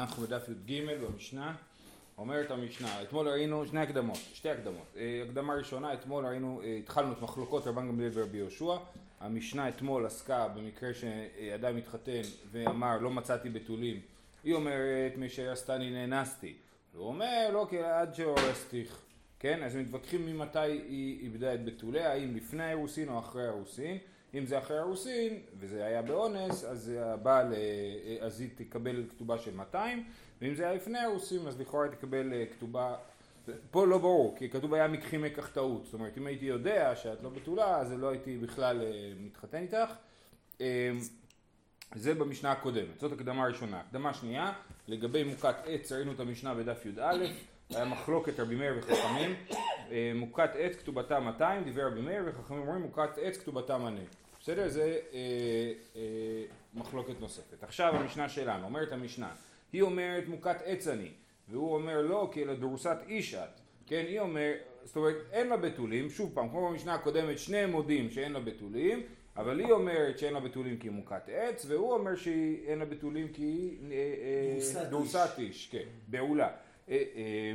אנחנו בדף י"ג במשנה, אומרת המשנה, אתמול ראינו שני הקדמות, שתי הקדמות. אה, הקדמה ראשונה, אתמול ראינו, אה, התחלנו את מחלוקות רבן גמליאל ורבי יהושע. המשנה אתמול עסקה במקרה שאדם מתחתן ואמר לא מצאתי בתולים. היא אומרת מי שהרסתני נאנסתי. הוא אומר לא כי עד שהורסתיך. כן? אז מתווכחים ממתי היא איבדה את בתוליה, האם לפני האירוסין או אחרי האירוסין. אם זה אחרי האירוסין וזה היה באונס, אז הבעל, אה, אז היא תקבל כתובה של 200, ואם זה היה לפני האירוסין, אז לכאורה היא תקבל אה, כתובה, פה לא ברור, כי כתוב היה מקחי מקח טעות, זאת אומרת אם הייתי יודע שאת לא בתולה, אז לא הייתי בכלל אה, מתחתן איתך. זה במשנה הקודמת, זאת הקדמה ראשונה. הקדמה שנייה, לגבי מוכת עץ, ראינו את המשנה בדף י"א, היה מחלוקת רבי מאיר וחכמים, מוכת עץ כתובתה 200, דיבר רבי מאיר וחכמים אומרים מוכת עץ כתובתה מנה. בסדר? זה אה, אה, מחלוקת נוספת. עכשיו המשנה שלנו, אומרת המשנה, היא אומרת מוכת עץ אני, והוא אומר לא כי אלא דורסת איש את, כן? היא אומרת, זאת אומרת אין לה בתולים, שוב פעם, כמו במשנה הקודמת שניהם מודים שאין לה בתולים, אבל היא אומרת שאין לה בתולים כי היא מוכת עץ, והוא אומר שאין לה בתולים כי היא אה, אה, דורסת איש, כן, בעולה. אה, אה,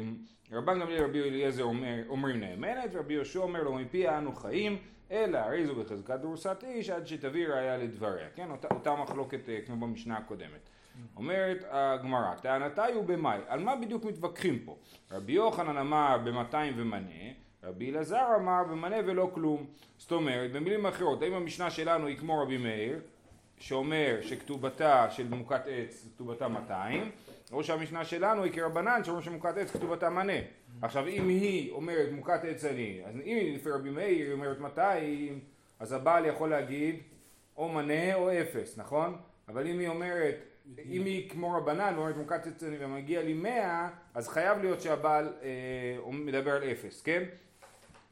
רבן גמליאל רבי אליעזר אומר, אומרים נאמנת, ורבי יהושע אומר לו מפי אנו חיים אלא הרי זו בחזקת דורסת איש עד שתביא ראיה לדבריה, כן? אותה, אותה מחלוקת אה, כמו במשנה הקודמת. אומרת הגמרא, טענתה הוא במאי, על מה בדיוק מתווכחים פה? רבי יוחנן אמר במאתיים ומנה, רבי אלעזר אמר במנה ולא כלום. זאת אומרת, במילים אחרות, האם המשנה שלנו היא כמו רבי מאיר, שאומר שכתובתה של מוכת עץ כתובתה 200, או שהמשנה שלנו היא כרבנן שאומר שמוכת עץ כתובתה מנה. עכשיו אם היא אומרת מוכת עץ אני, אז אם היא לפי רבי מאיר היא אומרת 200, אז הבעל יכול להגיד או מנה או אפס, נכון? אבל אם היא אומרת, אם היא כמו רבנן ואומרת מוכת עץ אני ומגיע לי 100, אז חייב להיות שהבעל אה, מדבר על אפס, כן?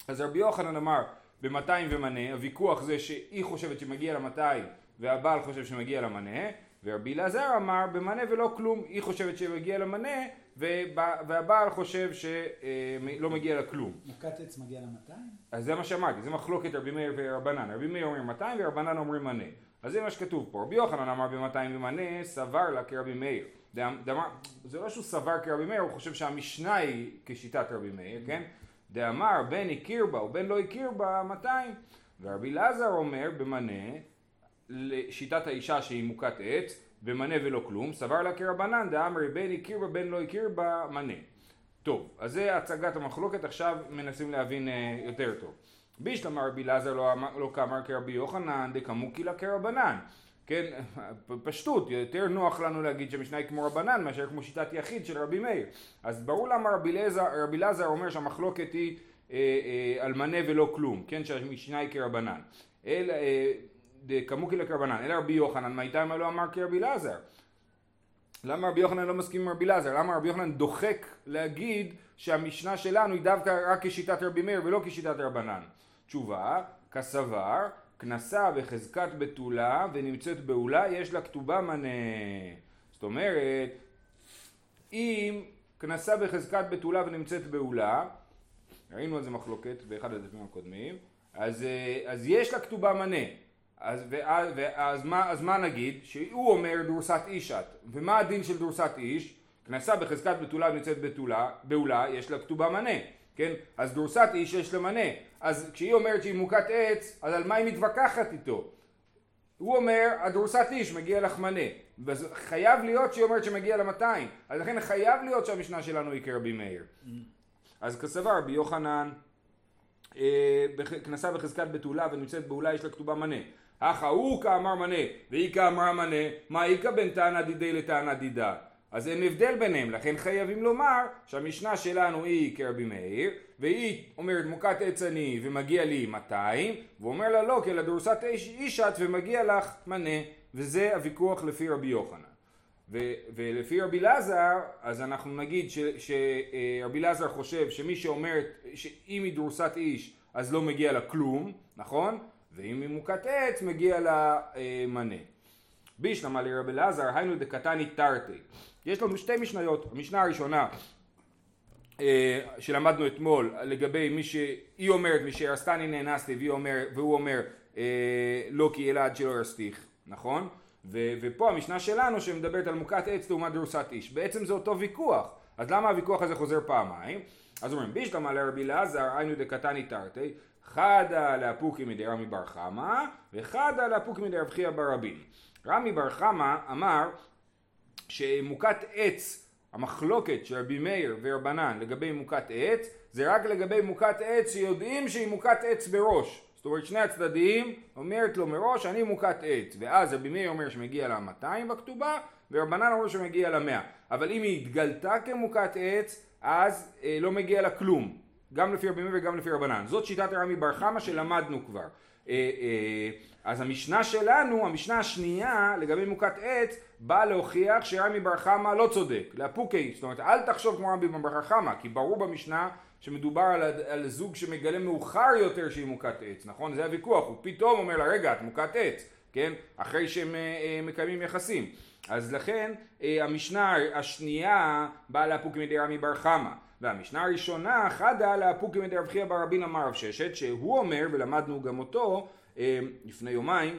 אז רבי יוחנן אמר ב-200 ומנה, הוויכוח זה שהיא חושבת שמגיע לה 200 והבעל חושב שמגיע לה מנה, ורבי אלעזר אמר במנה ולא כלום, היא חושבת שמגיע לה מנה והבעל חושב שלא מגיע לה כלום. מכת עץ מגיע לה 200? אז זה מה שאמרתי, זה מחלוקת רבי מאיר ורבנן. רבי מאיר אומר 200 ורבנן אומרים מנה. אז זה מה שכתוב פה. רבי יוחנן אמר ב-200 ומנה, סבר לה כרבי מאיר. דאמר, זה לא שהוא סבר כרבי מאיר, הוא חושב שהמשנה היא כשיטת רבי מאיר, כן? דאמר בן הכיר בה ובן לא הכיר בה 200. ורבי אלעזר אומר במנה, לשיטת האישה שהיא מוכת עץ, במנה ולא כלום, סבר לה כרבנן דאמרי בן הכיר בה בן לא הכיר בה מנה. טוב, אז זה הצגת המחלוקת, עכשיו מנסים להבין אה, יותר טוב. בישלמה רבי אלעזר לא, לא כאמר כרבי יוחנן דקמוקי לה כרבנן. כן, פשטות, יותר נוח לנו להגיד שהמשנה היא כמו רבנן מאשר כמו שיטת יחיד של רבי מאיר. אז ברור למה רבי אלעזר אומר שהמחלוקת היא אה, אה, על מנה ולא כלום, כן, שהמשנה היא כרבנן. אלא, אה, דקמוקי לקרבנן, אלא רבי יוחנן, מה איתם לא אמר כרבי אלעזר? למה רבי יוחנן לא מסכים עם רבי אלעזר? למה רבי יוחנן דוחק להגיד שהמשנה שלנו היא דווקא רק כשיטת רבי מאיר ולא כשיטת רבנן? תשובה, כסבר, כנסה בחזקת בתולה ונמצאת בעולה, יש לה כתובה מנה. זאת אומרת, אם כנסה בחזקת בתולה ונמצאת בעולה, ראינו על זה מחלוקת באחד הדפים הקודמים, אז, אה, אז יש לה כתובה מנה. אז, ואז, ואז מה, אז מה נגיד? שהוא אומר דורסת איש את. ומה הדין של דורסת איש? כנסה בחזקת בתולה ונמצאת בתולה, בעולה, יש לה כתובה מנה, כן? אז דורסת איש יש לה מנה. אז כשהיא אומרת שהיא מוכת עץ, אז על מה היא מתווכחת איתו? הוא אומר, הדורסת איש מגיע לך מנה. חייב להיות שהיא אומרת שמגיע לה 200. אז לכן חייב להיות שהמשנה שלנו היא כרבי מאיר. אז כסבר רבי יוחנן, אה, כנסה בחזקת בתולה ונמצאת בעולה יש לה כתובה מנה. הכא הוא כאמר מנה והיא כאמר מנה, מה איכא בין טענא דידי לטענא דידה? אז אין הבדל ביניהם, לכן חייבים לומר שהמשנה שלנו היא כרבי מאיר, והיא אומרת מוכת עץ אני ומגיע לי 200, והוא אומר לה לא, כי לדורסת איש את ומגיע לך מנה, וזה הוויכוח לפי רבי יוחנן. ו- ולפי רבי לזר, אז אנחנו נגיד שרבי לזר חושב שמי שאומרת שאם היא דורסת איש אז לא מגיע לה כלום, נכון? ואם היא מוכת עץ מגיע לה אה, מנה. בישלמה לרב אלעזר היינו דקתני תרתי. יש לנו שתי משניות, המשנה הראשונה אה, שלמדנו אתמול לגבי מי שהיא אומרת מי שהרסתני נאנסתי והוא אומר, והוא אומר אה, לא כי אלעד שלא ירסתיך, נכון? ו- ופה המשנה שלנו שמדברת על מוכת עץ לעומת דרוסת איש. בעצם זה אותו ויכוח. אז למה הוויכוח הזה חוזר פעמיים? אז אומרים בישלמה לרבי אלעזר היינו דקתני תרתי חדה לאפוקי מדי רמי בר חמא וחדה לאפוקי מדי רב חייא ברבין. רמי בר חמא אמר שמוכת עץ המחלוקת של רבי מאיר ורבנן לגבי מוכת עץ זה רק לגבי מוכת עץ שיודעים שהיא מוכת עץ בראש. זאת אומרת שני הצדדים אומרת לו מראש אני מוכת עץ. ואז רבי מאיר אומר שמגיע לה 200 בכתובה ורבנן אומר שמגיע לה 100 אבל אם היא התגלתה כמוכת עץ אז אה, לא מגיע לה כלום גם לפי רבי מאיר וגם לפי רבנן זאת שיטת רמי בר חמא שלמדנו כבר אה, אה, אז המשנה שלנו, המשנה השנייה לגבי מוכת עץ, באה להוכיח שרמי בר חמא לא צודק, לאפוקי, זאת אומרת אל תחשוב כמו רמי בר חמא, כי ברור במשנה שמדובר על, על זוג שמגלה מאוחר יותר שהיא מוכת עץ, נכון? זה הוויכוח, הוא פתאום אומר לה רגע את מוכת עץ, כן? אחרי שהם אה, מקיימים יחסים. אז לכן המשנה השנייה באה לאפוקי מדי רמי בר חמא. והמשנה הראשונה חדה לאפוקי מדי רב חייא בר רבין אמר רב ששת שהוא אומר ולמדנו גם אותו אה, לפני יומיים,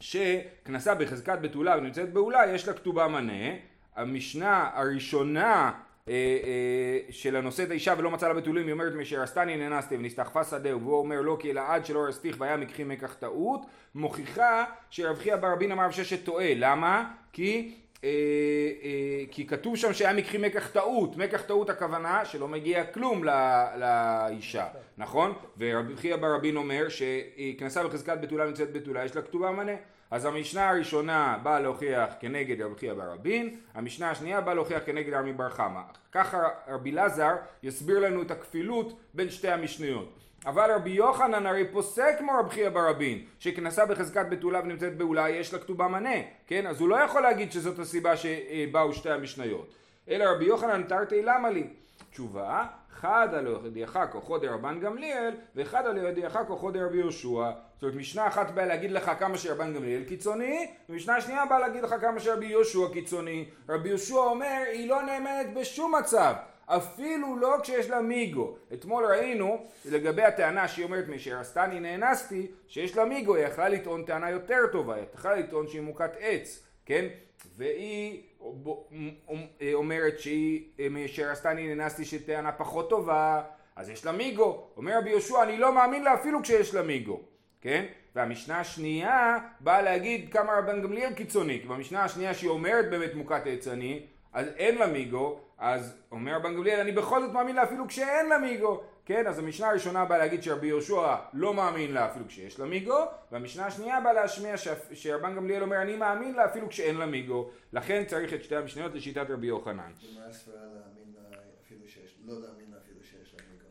שכנסה בחזקת בתולה ונמצאת בעולה יש לה כתובה מנה. המשנה הראשונה אה, אה, של הנושאת האישה ולא מצא לה בתולים היא אומרת מאשר עשתני נאנסתי ונסתחפה שדהו והוא אומר לא כי אלא עד שלא יסתיך והיה מקחי מקח טעות מוכיחה שרב חייא בר רבין אמר ששת טועה למה? כי כי כתוב שם שהיה מקחי מקח טעות, מקח טעות הכוונה שלא מגיע כלום לאישה, נכון? ורבי חייא בר רבין אומר כנסה בחזקת בתולה נמצאת בתולה, יש לה כתובה מנה. אז המשנה הראשונה באה להוכיח כנגד רבי חייא בר רבין, המשנה השנייה באה להוכיח כנגד רבי בר חמא. ככה רבי לזר יסביר לנו את הכפילות בין שתי המשניות. אבל רבי יוחנן הרי פוסק כמו רבי חייא ברבין, שכנסה בחזקת בתולה ונמצאת בעולה יש לה כתובה מנה, כן? אז הוא לא יכול להגיד שזאת הסיבה שבאו שתי המשניות. אלא רבי יוחנן תרתי למה לי? תשובה, חד על ידיעך כוחו דרבן גמליאל, ואחד על ידיעך כוחו דרבי יהושע. זאת אומרת, משנה אחת באה להגיד לך כמה שרבן גמליאל קיצוני, ומשנה שנייה באה להגיד לך כמה שרבי יהושע קיצוני. רבי יהושע אומר, היא לא נאמנת בשום מצב. אפילו לא כשיש לה מיגו. אתמול ראינו לגבי הטענה שהיא אומרת משהרסתני נאנסתי, שיש לה מיגו, היא יכלה לטעון טענה יותר טובה, היא יכלה לטעון שהיא מוכת עץ, כן? והיא אומרת שהיא משהרסתני נאנסתי שטענה פחות טובה, אז יש לה מיגו. אומר רבי יהושע, אני לא מאמין לה אפילו כשיש לה מיגו, כן? והמשנה השנייה באה להגיד כמה רבן גמליאל קיצוני, כי במשנה השנייה שהיא אומרת באמת מוכת אני, אז אין לה מיגו, אז אומר רבן גמליאל, אני בכל זאת מאמין לה אפילו כשאין לה מיגו. כן, אז המשנה הראשונה באה להגיד שרבי יהושע לא מאמין לה אפילו כשיש לה מיגו, והמשנה השנייה באה להשמיע שרבן גמליאל אומר אני מאמין לה אפילו כשאין לה מיגו, לכן צריך את שתי המשניות לשיטת רבי יוחנן. מה הסברה להאמין לה אפילו שיש, לא להאמין לה אפילו שיש לה מיגו?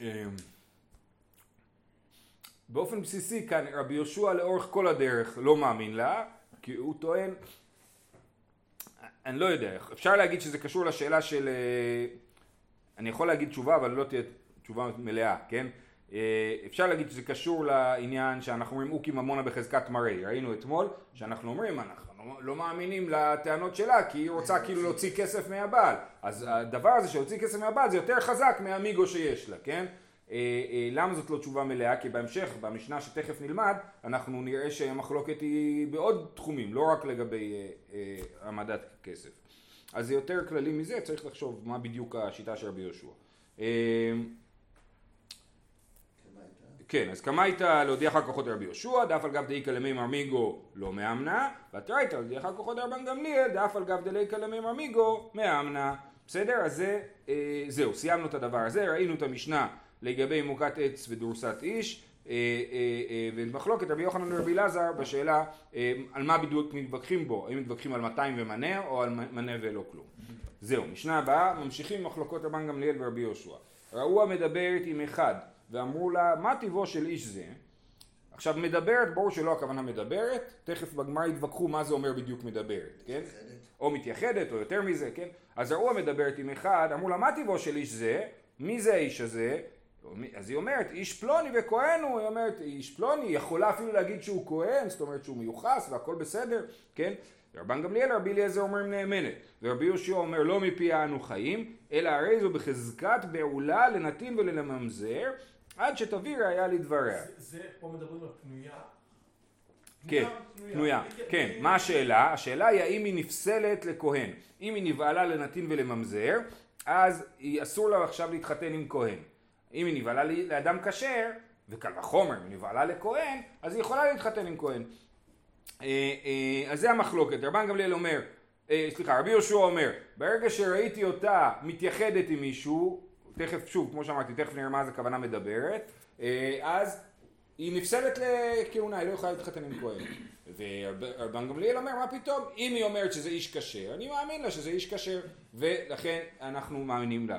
אמ, באופן בסיסי כאן רבי יהושע לאורך כל הדרך לא מאמין לה, כי הוא טוען אני לא יודע, אפשר להגיד שזה קשור לשאלה של... אה, אני יכול להגיד תשובה, אבל לא תהיה תשובה מלאה, כן? אה, אפשר להגיד שזה קשור לעניין שאנחנו אומרים אוקי ממונה בחזקת מראי. ראינו אתמול שאנחנו אומרים, אנחנו לא מאמינים לטענות שלה, כי היא רוצה כאילו להוציא כסף מהבעל. אז הדבר הזה שהוציא כסף מהבעל זה יותר חזק מהמיגו שיש לה, כן? אה, אה, למה זאת לא תשובה מלאה? כי בהמשך, במשנה שתכף נלמד, אנחנו נראה שהמחלוקת היא בעוד תחומים, לא רק לגבי אה, העמדת כסף. אז זה יותר כללי מזה, צריך לחשוב מה בדיוק השיטה של רבי יהושע. כן, אז כמה הייתה להודיעך כוחות רבי יהושע, דף על גב דאיכא למימר מיגו לא מאמנה, והתרייתא להודיעך כוחות רבן גמליאל, דף על גב דאיכא למימר מיגו מאמנה. בסדר? אז זה, זהו, סיימנו את הדבר הזה, ראינו את המשנה לגבי מוכת עץ ודורסת איש אה, אה, אה, ומחלוקת רבי יוחנן ורבי אלעזר בשאלה על מה בדיוק מתווכחים בו, האם מתווכחים על 200 ומנה או על מנה ולא כלום. זהו, משנה הבאה, ממשיכים מחלוקות רבן גמליאל ורבי יהושע. ראו המדברת עם אחד ואמרו לה מה טיבו של איש זה עכשיו מדברת, ברור שלא הכוונה מדברת, תכף בגמר יתווכחו מה זה אומר בדיוק מדברת, כן? או מתייחדת או יותר מזה, כן? אז ראו המדברת עם אחד, אמרו לה מה טיבו של איש זה, מי זה האיש הזה? אז היא אומרת, איש פלוני וכהן הוא, היא אומרת, איש פלוני, היא יכולה אפילו להגיד שהוא כהן, זאת אומרת שהוא מיוחס והכל בסדר, כן? רבן גמליאל, רבי אליעזר אומרים נאמנת, ורבי יהושע אומר לא מפיה אנו חיים, אלא הרי זו בחזקת בעולה לנתין ולממזר, עד שתביא ראיה לדבריה. זה, זה פה מדברים על פנויה. כן, פנויה, כן, מה השאלה? השאלה היא האם היא נפסלת לכהן. אם היא נבהלה לנתין ולממזר, אז אסור לה עכשיו להתחתן עם כהן. אם היא נבהלה לאדם כשר, וקל וחומר, אם נבהלה לכהן, אז היא יכולה להתחתן עם כהן. אה, אה, אז זה המחלוקת. רבן גמליאל אומר, אה, סליחה, רבי יהושע אומר, ברגע שראיתי אותה מתייחדת עם מישהו, תכף, שוב, כמו שאמרתי, תכף נראה מה זה כוונה מדברת, אז היא נפסלת לכהונה, היא לא יכולה להתחתן עם כהן. ורבן גמליאל אומר, מה פתאום? אם היא אומרת שזה איש כשר, אני מאמין לה שזה איש כשר, ולכן אנחנו מאמינים לה.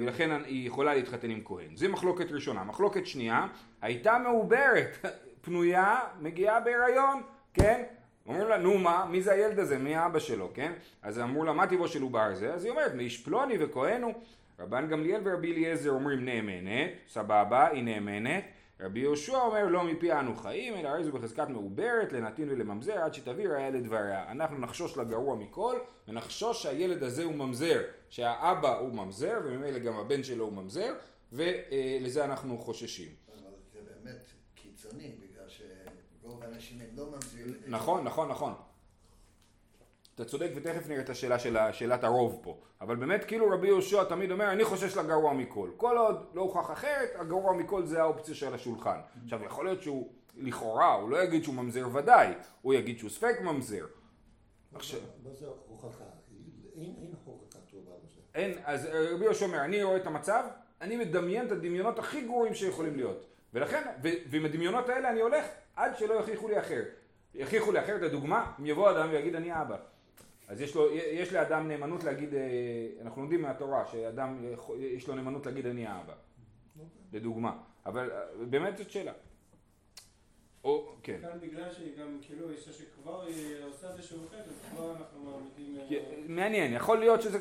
ולכן היא יכולה להתחתן עם כהן. זו מחלוקת ראשונה. מחלוקת שנייה, הייתה מעוברת, פנויה, מגיעה בהיריון, כן? אומרים לה, נו מה, מי זה הילד הזה, מי האבא שלו, כן? אז אמרו לה, מה טיבו של עובר זה? אז היא אומרת, מאיש פלוני וכהן הוא. רבן גמליאל ורבי אליעזר אומרים נאמנת, סבבה, היא נאמנת. רבי יהושע אומר, לא מפי אנו חיים, אלא הרי זו בחזקת מעוברת, לנתין ולממזר, עד שתביא ראיה לדבריה. אנחנו נחשוש לגרוע מכל, ונחשוש שהילד הזה הוא ממזר, שהאבא הוא ממזר, וממילא גם הבן שלו הוא ממזר, ולזה אנחנו חוששים. אבל זה באמת קיצוני, רוב האנשים הם לא ממזירים. נכון, נכון, נכון. אתה צודק ותכף נראה את השאלה של שאלת הרוב פה. אבל באמת כאילו רבי יהושע תמיד אומר אני חושש לגרוע מכל. כל עוד לא הוכח אחרת, הגרוע מכל זה האופציה של השולחן. עכשיו יכול להיות שהוא לכאורה, הוא לא יגיד שהוא ממזר ודאי, הוא יגיד שהוא ספק ממזר. מה זה הוכחה? אין הוכחה טובה לזה. אין, אז רבי יהושע אומר אני רואה את המצב, אני מדמיין את הדמיונות הכי גרועים שיכולים להיות. ולכן, ועם הדמיונות האלה אני הולך עד שלא יוכיחו לי אחר. יוכיחו לי אחרת, לדוגמה, אם יבוא אדם ויגיד אני אבא. אז יש, לו, יש לאדם נאמנות להגיד, אה, אנחנו לומדים מהתורה שאדם יש לו נאמנות להגיד אני האבא. לדוגמה. אבל אה, באמת זאת שאלה. או, כן. כאן בגלל שהיא גם כאילו אישה שכבר עושה איזשהו חטא, אז כבר אנחנו מעמידים... אה, מעניין, יכול להיות שזה...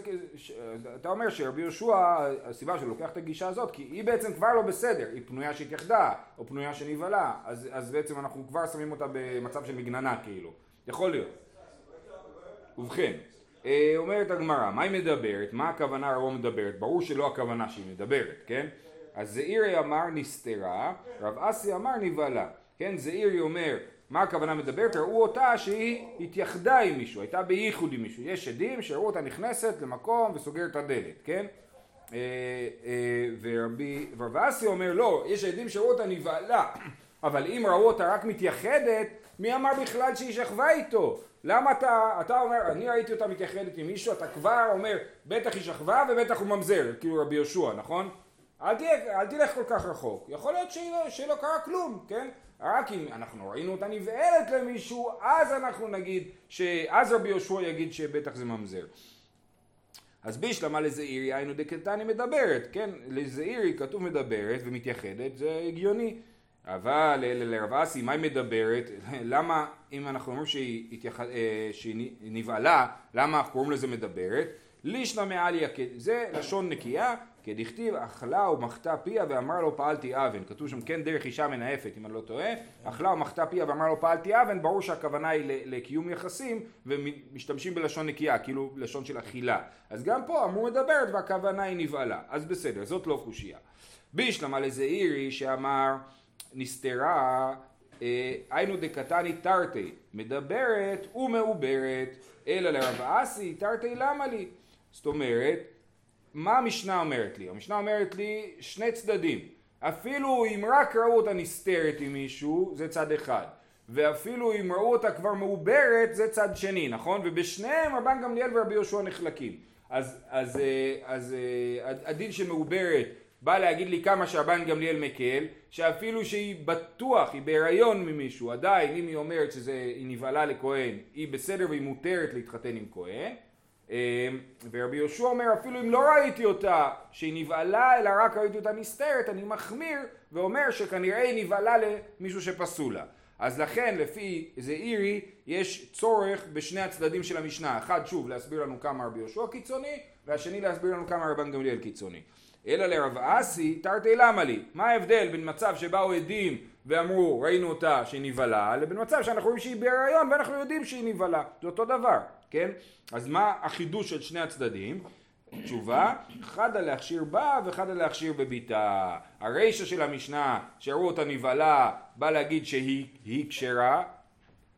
אתה אומר שרבי יהושע, הסיבה שהוא לוקח את הגישה הזאת, כי היא בעצם כבר לא בסדר, היא פנויה שהתייחדה, או פנויה שנבהלה, אז, אז בעצם אנחנו כבר שמים אותה במצב של מגננה כאילו. יכול להיות. ובכן, אה, אומרת הגמרא, מה היא מדברת? מה הכוונה לא מדברת? ברור שלא הכוונה שהיא מדברת, כן? אז זעירי אמר נסתרה, רב אסי אמר נבהלה. כן, זעירי אומר, מה הכוונה מדברת? ראו אותה שהיא התייחדה עם מישהו, הייתה בייחוד עם מישהו. יש עדים שראו אותה נכנסת למקום וסוגרת את הדלת, כן? אה, אה, ורבי ורבאסי אומר, לא, יש עדים שראו אותה נבהלה, אבל אם ראו אותה רק מתייחדת, מי אמר בכלל שהיא שכבה איתו? למה אתה, אתה אומר, אני ראיתי אותה מתייחדת עם מישהו, אתה כבר אומר, בטח היא שכבה ובטח הוא ממזר, כאילו רבי יהושע, נכון? אל, תהיה, אל תלך כל כך רחוק, יכול להיות שלא, שלא קרה כלום, כן? רק אם אנחנו ראינו אותה נבעלת למישהו, אז אנחנו נגיד, אז רבי יהושע יגיד שבטח זה ממזר. אז בישלמה לזעירי היינו דקתני מדברת, כן? לזעירי כתוב מדברת ומתייחדת, זה הגיוני. אבל לרב אסי, מה היא מדברת? למה, אם אנחנו אומרים שהיא, התייח... אה, שהיא נבעלה, למה אנחנו קוראים לזה מדברת? לישנא מעליה, זה לשון נקייה, כדכתיב אכלה ומחתה פיה ואמר לו פעלתי אבן, כתוב שם כן דרך אישה מנאפת אם אני לא טועה, אכלה ומחתה פיה ואמר לו פעלתי אבן, ברור שהכוונה היא לקיום יחסים ומשתמשים בלשון נקייה, כאילו לשון של אכילה, אז גם פה אמרו מדברת והכוונה היא נבעלה, אז בסדר, זאת לא קושייה. בישלמה לזעירי שאמר נסתרה אה, היינו דקתני תרתי, מדברת ומעוברת, אלא לרב אסי תרתי למה לי? זאת אומרת, מה המשנה אומרת לי? המשנה אומרת לי שני צדדים. אפילו אם רק ראו אותה נסתרת עם מישהו, זה צד אחד. ואפילו אם ראו אותה כבר מעוברת, זה צד שני, נכון? ובשניהם רבן גמליאל ורבי יהושע נחלקים. אז, אז, אה, אז, אז אה, הדין של מעוברת בא להגיד לי כמה שרבן גמליאל מקל, שאפילו שהיא בטוח, היא בהיריון ממישהו, עדיין אם היא אומרת שהיא נבהלה לכהן, היא בסדר והיא מותרת להתחתן עם כהן. אמ, ורבי יהושע אומר אפילו אם לא ראיתי אותה שהיא נבהלה אלא רק ראיתי אותה נסתרת אני מחמיר ואומר שכנראה היא נבהלה למישהו שפסול לה אז לכן לפי זה אירי יש צורך בשני הצדדים של המשנה אחד שוב להסביר לנו כמה רבי יהושע קיצוני והשני להסביר לנו כמה רבן גמליאל קיצוני. אלא לרב אסי תרתי למה לי. מה ההבדל בין מצב שבאו עדים ואמרו ראינו אותה שהיא נבהלה לבין מצב שאנחנו רואים שהיא בהיריון ואנחנו יודעים שהיא נבהלה? זה אותו דבר כן? אז מה החידוש של שני הצדדים? תשובה, חדה להכשיר בה וחדה להכשיר בביתה. הרישא של המשנה, שהראו אותה נבהלה, בא להגיד שהיא כשרה,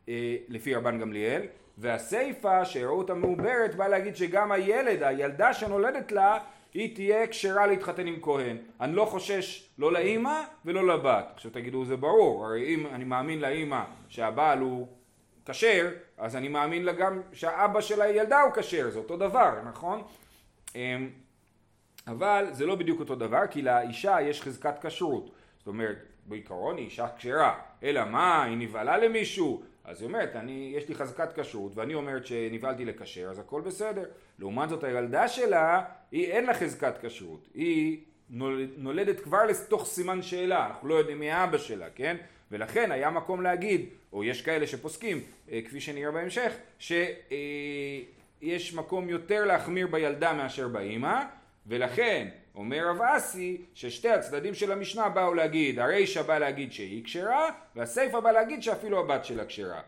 אה, לפי רבן גמליאל, והסיפא שהראו אותה מעוברת, בא להגיד שגם הילד, הילדה שנולדת לה, היא תהיה כשרה להתחתן עם כהן. אני לא חושש לא לאימא ולא לבת. עכשיו תגידו זה ברור, הרי אם אני מאמין לאימא שהבעל הוא כשר, אז אני מאמין לה גם שהאבא של הילדה הוא כשר, זה אותו דבר, נכון? אמ, אבל זה לא בדיוק אותו דבר, כי לאישה יש חזקת כשרות. זאת אומרת, בעיקרון היא אישה כשרה, אלא מה, היא נבהלה למישהו, אז היא אומרת, אני, יש לי חזקת כשרות ואני אומרת שנבהלתי לכשר, אז הכל בסדר. לעומת זאת הילדה שלה, היא אין לה חזקת כשרות, היא נולדת כבר לתוך סימן שאלה, אנחנו לא יודעים מי האבא שלה, כן? ולכן היה מקום להגיד, או יש כאלה שפוסקים, אה, כפי שנראה בהמשך, שיש מקום יותר להחמיר בילדה מאשר באימא, ולכן אומר רב אסי ששתי הצדדים של המשנה באו להגיד, הרישא בא להגיד שהיא כשרה, והסיפא בא להגיד שאפילו הבת שלה כשרה.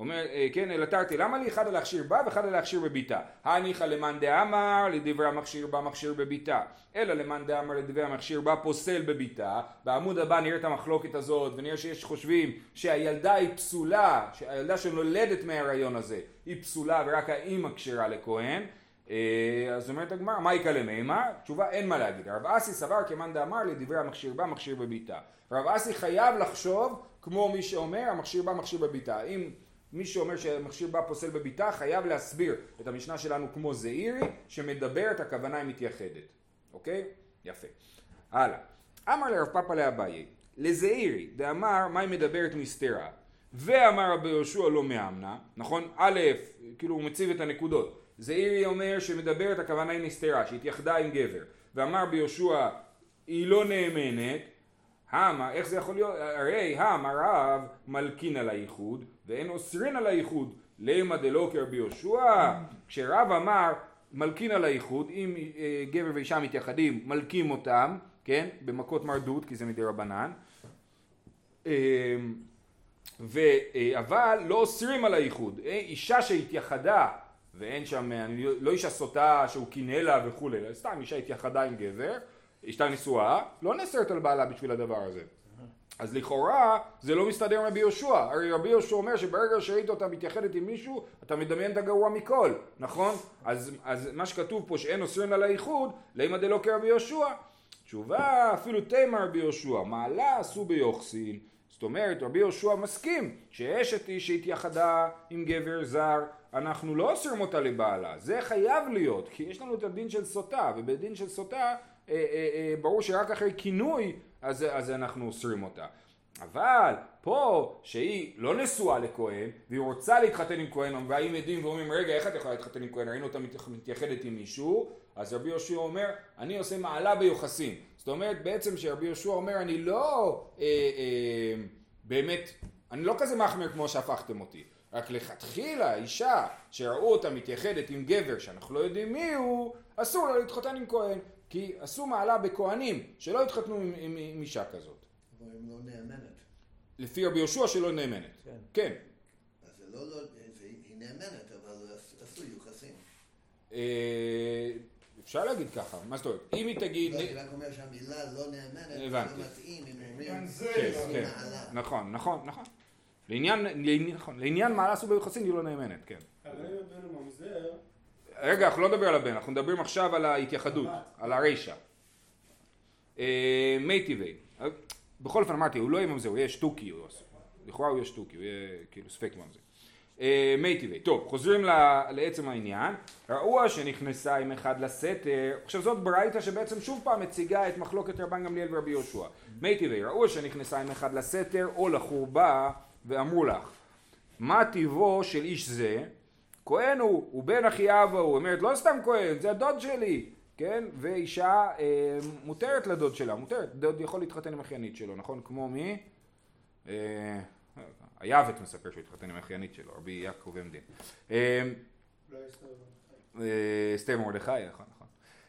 אומר, אה, כן, אלא תרתי, למה לי אחד להכשיר בה ואחד להכשיר בביתה? הניחא למאן דאמר לדברי המכשיר בה מכשיר בביתה, אלא למאן דאמר לדברי המכשיר בה פוסל בביתה. בעמוד הבא נראה את המחלוקת הזאת ונראה שיש חושבים שהילדה היא פסולה, שהילדה שנולדת מההריון הזה היא פסולה ורק האימא כשרה לכהן. אה, אז אומרת הגמרא, מה יקא למימה? תשובה, אין מה להגיד. רב אסי סבר כמאן דאמר לדברי המכשיר בה מכשיר בביתה. רב אסי חייב לחשוב כמו מי שאומר המכשיר בה מכשיר בביתה. אם מי שאומר שמכשיר בה פוסל בביתה חייב להסביר את המשנה שלנו כמו זעירי שמדברת הכוונה היא מתייחדת. אוקיי? יפה. הלאה. אמר לרב פאפא לאביי לזעירי דאמר מה היא מדברת נסתרה ואמר רבי יהושע לא מאמנה נכון? א' כאילו הוא מציב את הנקודות זעירי אומר שמדברת הכוונה היא נסתרה שהתייחדה עם גבר. ואמר ביהושע היא לא נאמנת. המה, איך זה יכול להיות? הרי המה רב מלקין על הייחוד ואין אוסרין על הייחוד. למה דלא כרבי יהושע כשרב אמר מלקין על הייחוד אם אה, גבר ואישה מתייחדים מלקים אותם כן? במכות מרדות כי זה מדי רבנן. אה, ו, אה, אבל לא אוסרים על הייחוד. אישה שהתייחדה ואין שם, אני לא, לא אישה סוטה שהוא קינא לה וכולי, סתם אישה התייחדה עם גבר אשתה נשואה, לא נאסרת על בעלה בשביל הדבר הזה. אז לכאורה זה לא מסתדר עם רבי יהושע, הרי רבי יהושע אומר שברגע שראית אותה מתייחדת עם מישהו אתה מדמיין את הגרוע מכל, נכון? אז, אז מה שכתוב פה שאין אוסרין על האיחוד, לימא דלא כרבי יהושע. תשובה אפילו תימא רבי יהושע, מעלה עשו ביוחסין. זאת אומרת רבי יהושע מסכים שאשת איש שהתייחדה עם גבר זר אנחנו לא אוסרים אותה לבעלה, זה חייב להיות, כי יש לנו את הדין של סוטה, ובדין של סוטה אה, אה, אה, ברור שרק אחרי כינוי אז, אז אנחנו אוסרים אותה. אבל פה שהיא לא נשואה לכהן והיא רוצה להתחתן עם כהן והאים עדים ואומרים רגע איך את יכולה להתחתן עם כהן? ראינו אותה מתייחדת עם מישהו. אז רבי יהושע אומר אני עושה מעלה ביוחסין זאת אומרת בעצם שרבי יהושע אומר אני לא אה, אה, באמת אני לא כזה מחמיר כמו שהפכתם אותי רק לכתחילה אישה שראו אותה מתייחדת עם גבר שאנחנו לא יודעים מי הוא אסור לה להתחתן עם כהן כי עשו מעלה בכהנים שלא התחתנו עם, עם, עם אישה כזאת. אבל היא לא נאמנת. לפי רבי יהושע שלא נאמנת. כן. כן. אז זה לא, לא, זה, היא נאמנת, אבל עשו יוחסין. אה, אפשר להגיד ככה, מה זאת אומרת? אם היא תגיד... לא, אני רק אומר שהמילה לא נאמנת, זה לא מתאים אם אומרים כן, כן. נכון, נכון, נכון. לעניין, נכון, לעניין מעלה עשו ביוחסין היא לא נאמנת, כן. רגע, אנחנו לא נדבר על הבן, אנחנו מדברים עכשיו על ההתייחדות, על הרישא. אה, מי טבעי. בכל אופן אמרתי, הוא לא יהיה ממזר, הוא יהיה שטוקי, לכאורה הוא יהיה שטוקי, הוא יהיה כאילו ספק ממזר. אה, מי טבעי. טוב, חוזרים לעצם העניין. ראוה שנכנסה עם אחד לסתר, עכשיו זאת ברייתא שבעצם שוב פעם מציגה את מחלוקת רבן גמליאל ורבי יהושע. מי טבעי, ראוה שנכנסה עם אחד לסתר או לחורבה ואמרו לך, מה טיבו של איש זה? כהן הוא, הוא בן אחי אבא הוא, אומרת לא סתם כהן, זה הדוד שלי, כן? ואישה אה, מותרת לדוד שלה, מותרת, דוד יכול להתחתן עם אחיינית שלו, נכון? כמו מי? אה, היעוות מספר שהוא התחתן עם אחיינית שלו, רבי יעקב עמדין. אה, אה, אסתר מרדכי, נכון, נכון.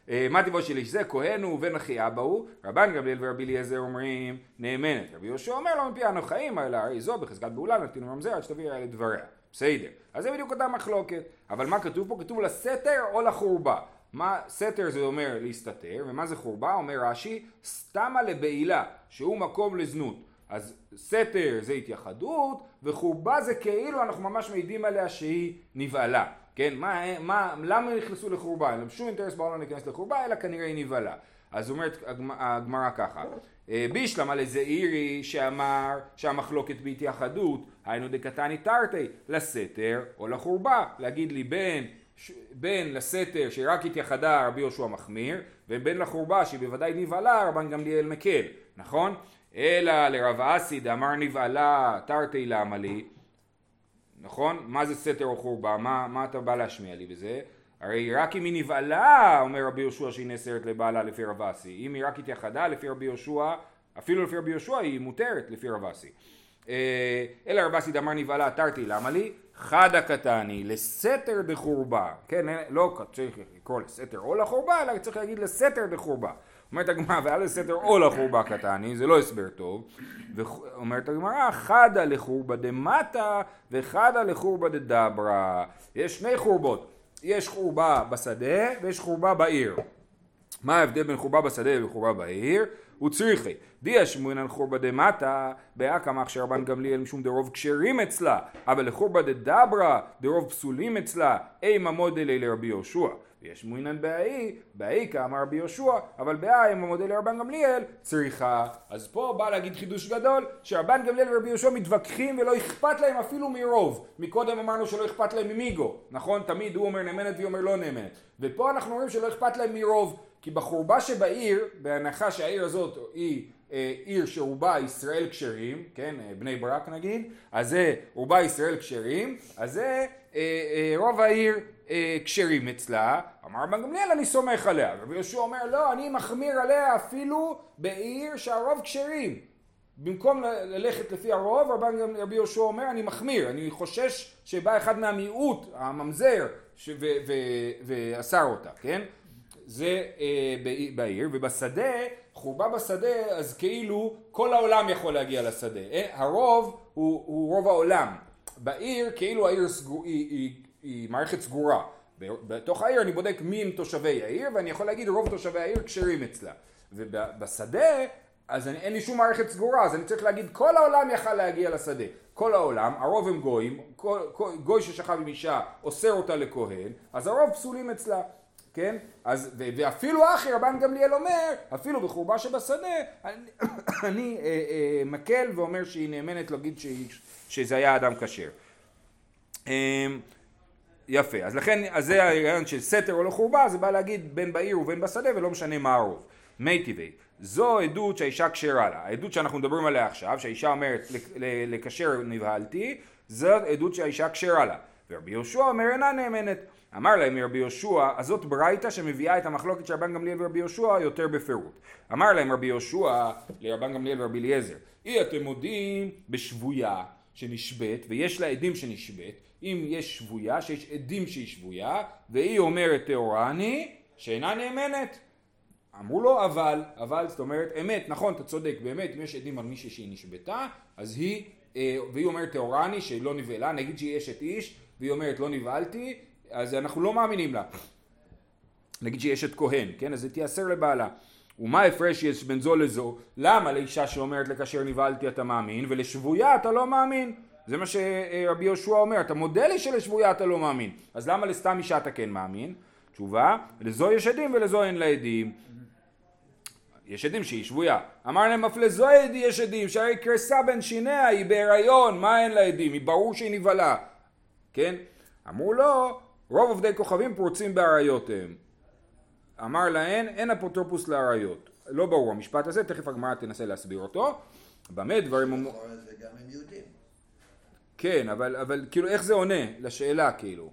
אה, מה טיבו של איש זה? כהן הוא ובן אחי אבא הוא, רבן גמליאל ורבי אליעזר אומרים נאמנת. רבי יהושע אומר לו מפי אנו חיים, אלא הרי זו בחזקת בעולה נתינו ממזר עד שתביא אלה דבריה. בסדר. אז זה בדיוק אותה מחלוקת. אבל מה כתוב פה? כתוב לסתר או לחורבה. מה סתר זה אומר להסתתר, ומה זה חורבה? אומר רש"י, סתמה לבעילה, שהוא מקום לזנות. אז סתר זה התייחדות, וחורבה זה כאילו אנחנו ממש מעידים עליה שהיא נבהלה. כן, מה, מה, למה נכנסו לחורבה? אין להם שום אינטרס בעולם להיכנס לחורבה, אלא כנראה היא נבהלה. אז אומרת הגמרא ככה, אה, בישלמה לזעירי שאמר שהמחלוקת בהתייחדות, היינו דקתני תרתי, לסתר או לחורבה, להגיד לי בין, בין לסתר שרק התייחדה רבי יהושע מחמיר, ובין לחורבה שהיא בוודאי נבהלה רבן גמליאל מקל, נכון? אלא לרב אסי דאמר נבהלה תרתי למה לי, נכון? מה זה סתר או חורבה? מה, מה אתה בא להשמיע לי בזה? הרי רק אם היא נבהלה, אומר רבי יהושע שהיא נאסרת לבעלה לפי רב אסי. אם היא רק התייחדה לפי רבי יהושע, אפילו לפי רבי יהושע היא מותרת לפי רב אסי. אה, אלא רב אסי דאמר נבהלה תרתי למה לי? חדה קטני לסתר דחורבה. כן, לא צריך לקרוא לסתר או לחורבה, אלא צריך להגיד לסתר דחורבה. אומרת הגמרא, והיה לסתר או לחורבה קטני, זה לא הסבר טוב. אומרת הגמרא, חדה לחורבה דמטה וחדה לחורבה דדברה. יש שני חורבות. יש חורבה בשדה ויש חורבה בעיר. מה ההבדל בין חורבה בשדה וחורבה בעיר? הוא צריכי. דיה שמואנן חורבה דמטה, באקמח שרבן גמליאל משום דרוב כשרים אצלה, אבל לחורבה דדברה, דרוב פסולים אצלה, אימה מודלי לרבי יהושע. ויש מוינן באי, באי כאמר רבי יהושע, אבל באי אם המודל לרבן גמליאל צריכה. אז פה בא להגיד חידוש גדול, שרבן גמליאל ורבי יהושע מתווכחים ולא אכפת להם אפילו מרוב. מקודם אמרנו שלא אכפת להם ממיגו, נכון? תמיד הוא אומר נאמנת והיא אומר לא נאמנת. ופה אנחנו רואים שלא אכפת להם מרוב, כי בחורבה שבעיר, בהנחה שהעיר הזאת היא אה, עיר שרובה ישראל כשרים, כן, אה, בני ברק נגיד, אז זה רובה ישראל כשרים, אז זה אה, רוב העיר כשרים אצלה, אמר רבן גמליאל אני סומך עליה, רבי יהושע אומר לא, אני מחמיר עליה אפילו בעיר שהרוב כשרים. במקום ללכת לפי הרוב, רבי יהושע אומר אני מחמיר, אני חושש שבא אחד מהמיעוט, הממזר, ואסר אותה, כן? זה אה, בעיר, ובשדה, חורבה בשדה, אז כאילו כל העולם יכול להגיע לשדה. אה, הרוב הוא רוב העולם. בעיר, כאילו העיר סגור, היא, היא, היא מערכת סגורה. בתוך העיר אני בודק מי הם תושבי העיר, ואני יכול להגיד רוב תושבי העיר כשרים אצלה. ובשדה, אז אני, אין לי שום מערכת סגורה, אז אני צריך להגיד כל העולם יכל להגיע לשדה. כל העולם, הרוב הם גויים, גוי ששכב עם אישה אוסר אותה לכהן, אז הרוב פסולים אצלה. כן? אז, ואפילו אחי רבן גמליאל אומר, אפילו בחורבה שבשדה, אני, אני אה, אה, מקל ואומר שהיא נאמנת להגיד שזה היה אדם כשר. אה, יפה, אז לכן, אז זה הרעיון של סתר או לחורבה, זה בא להגיד בין בעיר ובין בשדה ולא משנה מה הרוב. מי טבעי, זו עדות שהאישה כשרה לה, העדות שאנחנו מדברים עליה עכשיו, שהאישה אומרת לקשר נבהלתי, זו עדות שהאישה כשרה לה. ורבי יהושע אומר אינה נאמנת. אמר להם רבי יהושע, אז זאת ברייתא שמביאה את המחלוקת של רבן גמליאל ורבי יהושע יותר בפירוט. אמר להם רבי יהושע לרבן גמליאל ורבי אליעזר, אי אתם מודים בשבויה שנשבית, ויש לה עדים שנשבית, אם יש שבויה, שיש עדים שהיא שבויה, והיא אומרת טהורה אני, שאינה נאמנת. אמרו לו אבל, אבל זאת אומרת אמת, נכון, אתה צודק, באמת, אם יש עדים על מישהי שהיא נשבתה, אז היא, אה, והיא אומרת טהורה אני, שהיא לא נבהלה, נגיד שהיא אשת איש, והיא אומרת לא נבהלתי, אז אנחנו לא מאמינים לה. נגיד שהיא אשת כהן, כן? אז זה תיאסר לבעלה. ומה ההפרש יש בין זו לזו? למה לאישה שאומרת לכאשר נבהלתי אתה מאמין, ולשבויה אתה לא מאמין? זה מה שרבי יהושע אומר, אתה מודה לי שלשבויה אתה לא מאמין, אז למה לסתם אישה אתה כן מאמין? תשובה, לזו יש עדים ולזו אין לה עדים. יש עדים שהיא שבויה. אמר להם אף לזו עדי יש עדים, שהרי קרסה בין שיניה, היא בהיריון, מה אין לה עדים? היא ברור שהיא נבהלה. כן? אמרו לו, רוב עובדי כוכבים פורצים באריות הם. אמר להן, אין אפוטרופוס לאריות. לא ברור המשפט הזה, תכף הגמרא תנסה להסביר אותו. במה דברים אמרו... זה גם הם יהודים. כן, אבל, אבל כאילו איך זה עונה לשאלה כאילו?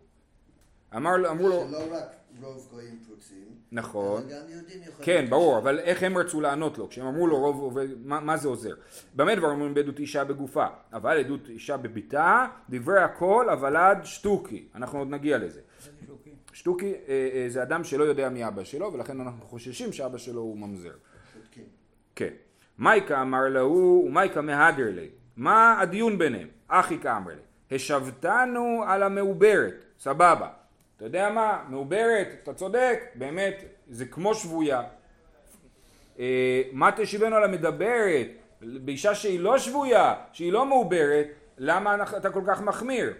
אמר, אמרו לו... שלא רק רוב גויים פרוצים, נכון. אבל גם יהודים יכולים... כן, ברור, אבל איך הם רצו לענות לו? כשהם אמרו לו רוב עובד, מה, מה זה עוזר? במה דברים אומרים בעדות אישה בגופה? אבל עדות אישה בביתה, דברי הכל, אבל עד שטוקי. אנחנו עוד נגיע לזה. שטוקי אה, אה, זה אדם שלא יודע מי אבא שלו, ולכן אנחנו חוששים שאבא שלו הוא ממזר. כן. מייקה אמר להוא ומייקה מהגר לי. מה הדיון ביניהם? אחי כאמר לי. השבתנו על המעוברת, סבבה. אתה יודע מה, מעוברת, אתה צודק, באמת, זה כמו שבויה. אה, מה תשיבנו על המדברת, באישה שהיא לא שבויה, שהיא לא מעוברת, למה אתה כל כך מחמיר?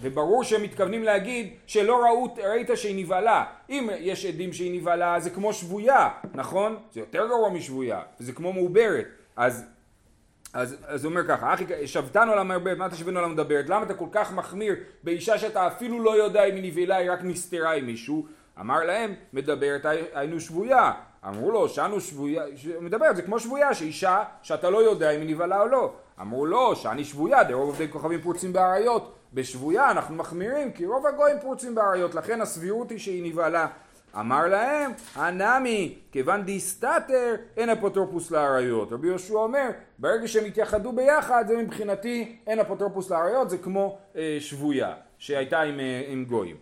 וברור שהם מתכוונים להגיד שלא ראו, ראית שהיא נבהלה. אם יש עדים שהיא נבהלה זה כמו שבויה, נכון? זה יותר גרוע משבויה, זה כמו מעוברת. אז אז, אז הוא אומר ככה, אחי שבתנו על המרברת, מה תשבנו על המדברת? למה אתה כל כך מחמיר באישה שאתה אפילו לא יודע אם היא נבהלה, היא רק נסתרה עם מישהו? אמר להם, מדברת היינו שבויה. אמרו לו, שאנו שבויה, מדברת, זה כמו שבויה, שאישה שאתה לא יודע אם היא נבהלה או לא. אמרו לו, שאני שבויה, דרוב עובדי כוכבים פרוצים באריות. בשבויה אנחנו מחמירים, כי רוב הגויים פרוצים באריות, לכן הסבירות היא שהיא נבהלה. אמר להם, הנמי, כיוון דיסטטר, אין אפוטרופוס לאריות. רבי יהושע אומר, ברגע שהם התייחדו ביחד, זה מבחינתי אין אפוטרופוס לאריות, זה כמו אה, שבויה שהייתה עם, אה, עם גויים.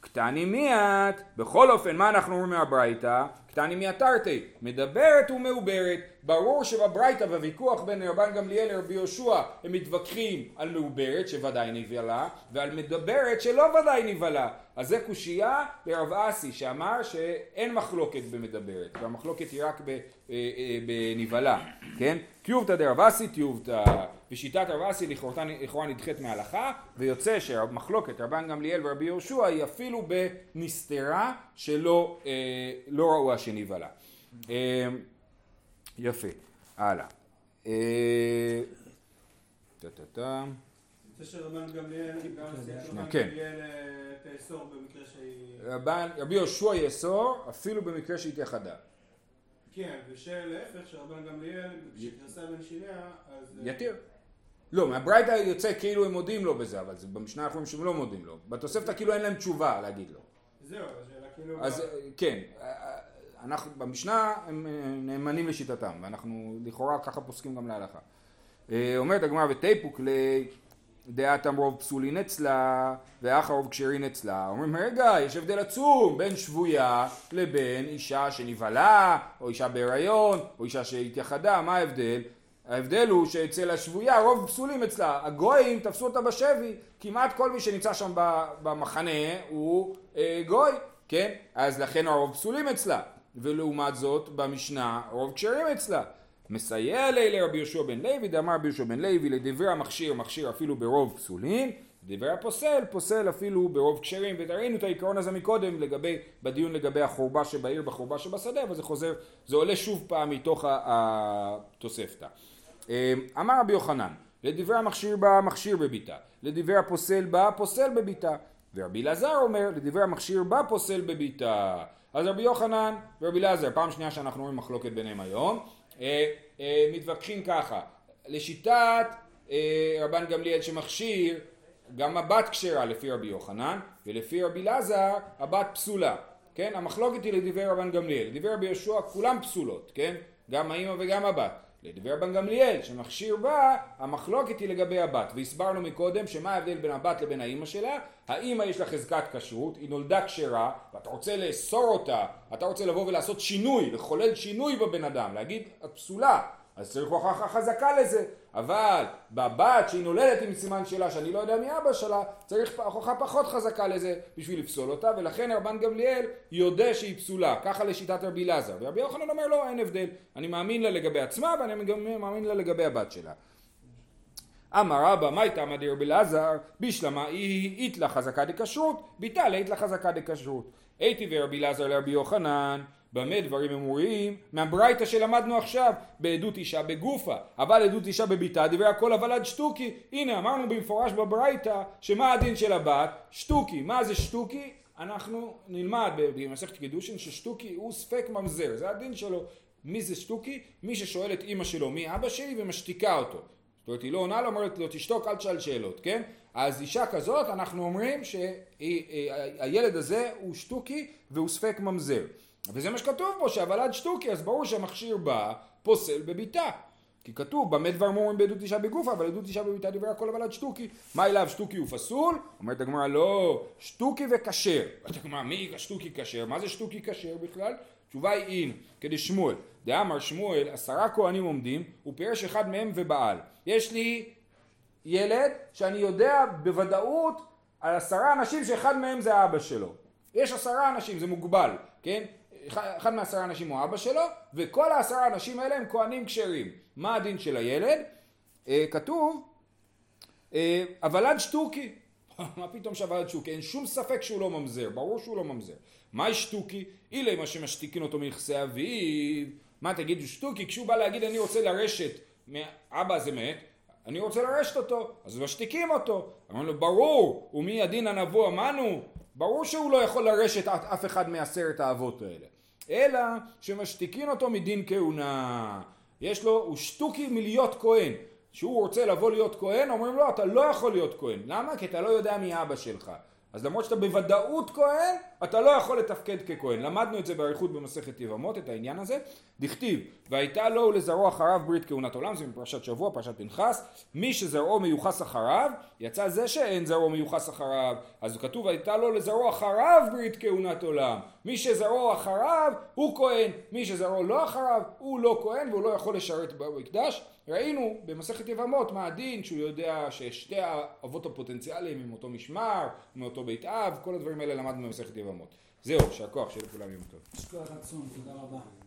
קטני מיית, בכל אופן, מה אנחנו אומרים מהברייתא? קטני מיית תרתי, מדברת ומעוברת. ברור שבברייתא בוויכוח בין רבן גמליאל לרבי יהושע הם מתווכחים על מעוברת שוודאי נבהלה ועל מדברת שלא ודאי נבהלה אז זה קושייה לרב אסי שאמר שאין מחלוקת במדברת והמחלוקת היא רק אה, אה, בנבהלה כן? טיובתא דרב אסי טיובתא ושיטת רב אסי לכאורה נדחית מההלכה ויוצא שהמחלוקת רבן גמליאל ורבי יהושע היא אפילו בנסתרה שלא אה, לא ראו שנבהלה יפה, הלאה. אה, טה-טה-טה. שרבן גמליאל, גם כן. אה. רבי יהושע יאסור אפילו במקרה שהיא תחדה. כן, ושלהפך, שרבן גמליאל, כשגרסה בין שיניה, אז... אה, יתיר. לא, מהברייתא יוצא כאילו הם מודים לו בזה, אבל במשנה אנחנו שהם לא מודים לו. בתוספתא כאילו אין להם תשובה להגיד לו. זהו, השאלה כאילו... אז כן, אנחנו, במשנה הם אה, נאמנים לשיטתם, ואנחנו לכאורה ככה פוסקים גם להלכה. אה, אומרת הגמרא ותיפוק לדעתם רוב פסולין אצלה ואחר רוב כשרין אצלה. אומרים רגע, יש הבדל עצום בין שבויה לבין אישה שנבהלה, או אישה בהיריון, או אישה שהתייחדה, מה ההבדל? ההבדל הוא שאצל השבויה רוב פסולים אצלה, הגויים תפסו אותה בשבי, כמעט כל מי שנמצא שם במחנה הוא אה, גוי, כן? אז לכן הרוב פסולים אצלה. ולעומת זאת במשנה רוב כשרים אצלה. מסייע לי לרבי יהושע בן לוי, דאמר רבי יהושע בן לוי, לדברי המכשיר מכשיר אפילו ברוב פסולים, דברי הפוסל פוסל אפילו ברוב כשרים, וראינו את העיקרון הזה מקודם לגבי, בדיון לגבי החורבה שבעיר בחורבה שבשדה, וזה חוזר, זה עולה שוב פעם מתוך התוספתא. אמ, אמר רבי יוחנן, לדברי המכשיר בה מכשיר בביתה, לדברי הפוסל בה פוסל בביתה, ורבי אלעזר אומר, לדברי המכשיר בה פוסל בביתה. אז רבי יוחנן ורבי אלעזר, פעם שנייה שאנחנו רואים מחלוקת ביניהם היום, אה, אה, מתווכחים ככה, לשיטת אה, רבן גמליאל שמכשיר, גם הבת כשרה לפי רבי יוחנן, ולפי רבי אלעזר הבת פסולה, כן? המחלוקת היא לדברי רבן גמליאל, לדברי רבי יהושע כולם פסולות, כן? גם האמא וגם הבת. לדבר בן גמליאל שמכשיר בה המחלוקת היא לגבי הבת. והסברנו מקודם שמה ההבדל בין הבת לבין האימא שלה. האימא יש לה חזקת כשרות היא נולדה כשרה ואתה רוצה לאסור אותה אתה רוצה לבוא ולעשות שינוי לחולל שינוי בבן אדם להגיד את פסולה אז צריך הוכחה חזקה לזה. אבל בבת שהיא נולדת עם סימן שאלה שאני לא יודע מי אבא שלה צריך הוכחה פחות חזקה לזה בשביל לפסול אותה ולכן רבן גמליאל יודע שהיא פסולה. ככה לשיטת רבי אלעזר. ורבי יוחנן אומר לא אין הבדל. אני מאמין לה לגבי עצמה ואני גם מאמין לה לגבי הבת שלה. אמר רבא מה הייתה מדי רבי אלעזר? בשלמה היא איתלה חזקה דקשרות ביטל איתלה חזקה דקשרות הייתי ורבי אלעזר לרבי יוחנן במה דברים אמורים? מהברייתא שלמדנו עכשיו, בעדות אישה בגופה, אבל עדות אישה בביתה, דברי הכל אבל עד שטוקי. הנה אמרנו במפורש בברייתא, שמה הדין של הבת? שטוקי. מה זה שטוקי? אנחנו נלמד במסכת קידושין ששטוקי הוא ספק ממזר, זה הדין שלו. מי זה שטוקי? מי ששואל את אימא שלו מי אבא שלי ומשתיקה אותו. זאת אומרת היא לא עונה לו, אומרת לו תשתוק אל תשאל שאלות, כן? אז אישה כזאת אנחנו אומרים שהילד הזה הוא שטוקי והוא ספק ממזר. וזה מה שכתוב פה, שהוולד שטוקי, אז ברור שהמכשיר בא, פוסל בביתה. כי כתוב, במה דבר מורים בעדות אישה בגופה, אבל עדות אישה בביתה דברה כל הוולד שטוקי. מה אליו שטוקי הוא פסול? אומרת הגמרא, לא, שטוקי וכשר. אומרת הגמרא, מי שטוקי כשר? מה זה שטוקי כשר בכלל? תשובה היא אין, כדי שמואל. דאמר שמואל, עשרה כהנים עומדים, הוא פירש אחד מהם ובעל. יש לי ילד שאני יודע בוודאות על עשרה אנשים שאחד מהם זה האבא שלו. יש עשרה אנשים, זה מוגבל, כן? אחד מעשרה אנשים הוא אבא שלו, וכל העשרה אנשים האלה הם כהנים כשרים. מה הדין של הילד? אה, כתוב, אה, הוולד שטוקי. מה פתאום שהוולד שטוקי? אין שום ספק שהוא לא ממזר, ברור שהוא לא ממזר. מה שטוקי? אילי מה שמשתיקין אותו מנכסי אביו. מה תגידו שטוקי? כשהוא בא להגיד אני רוצה לרשת, אבא זה מת, אני רוצה לרשת אותו, אז משתיקים אותו. אמרנו לו, ברור, ומי הדין הנבוא אמרנו, ברור שהוא לא יכול לרשת אף אחד מעשרת האבות האלה. אלא שמשתיקין אותו מדין כהונה. יש לו, הוא שטוקי מלהיות כהן. כשהוא רוצה לבוא להיות כהן, אומרים לו, אתה לא יכול להיות כהן. למה? כי אתה לא יודע מי אבא שלך. אז למרות שאתה בוודאות כהן, אתה לא יכול לתפקד ככהן. למדנו את זה באריכות במסכת יבמות, את העניין הזה. דכתיב, והייתה לו ולזרעו אחריו ברית כהונת עולם, זה מפרשת שבוע, פרשת פנחס. מי שזרעו מיוחס אחריו, יצא זה שאין זרעו מיוחס אחריו. אז כתוב, הייתה לו לזרעו אחריו ברית כהונת עולם. מי שזרעו אחריו, הוא כהן. מי שזרעו לא אחריו, הוא לא כהן והוא לא יכול לשרת במקדש. ראינו במסכת יבמות מה הדין כשהוא יודע ששתי האבות הפוטנציאליים עם אותו משמר, מאותו בית אב, כל הדברים האלה למדנו במסכת יבמות. זהו, שהכוח שיהיה לכולם יום טוב. יש כוח עצום, תודה רבה.